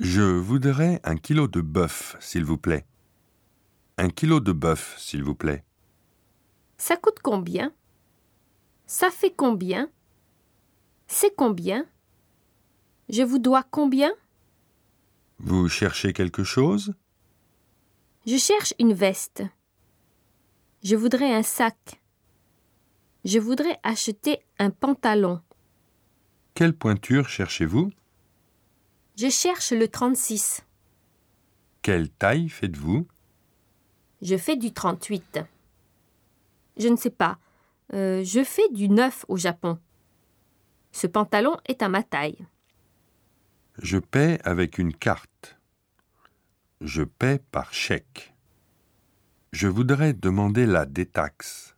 Je voudrais un kilo de bœuf, s'il vous plaît. Un kilo de bœuf, s'il vous plaît. Ça coûte combien? Ça fait combien? C'est combien? Je vous dois combien? Vous cherchez quelque chose? Je cherche une veste. Je voudrais un sac. Je voudrais acheter un pantalon. Quelle pointure cherchez-vous? Je cherche le 36. Quelle taille faites-vous? Je fais du 38. Je ne sais pas. Euh, je fais du 9 au Japon. Ce pantalon est à ma taille. Je paie avec une carte. Je paie par chèque. Je voudrais demander la détaxe.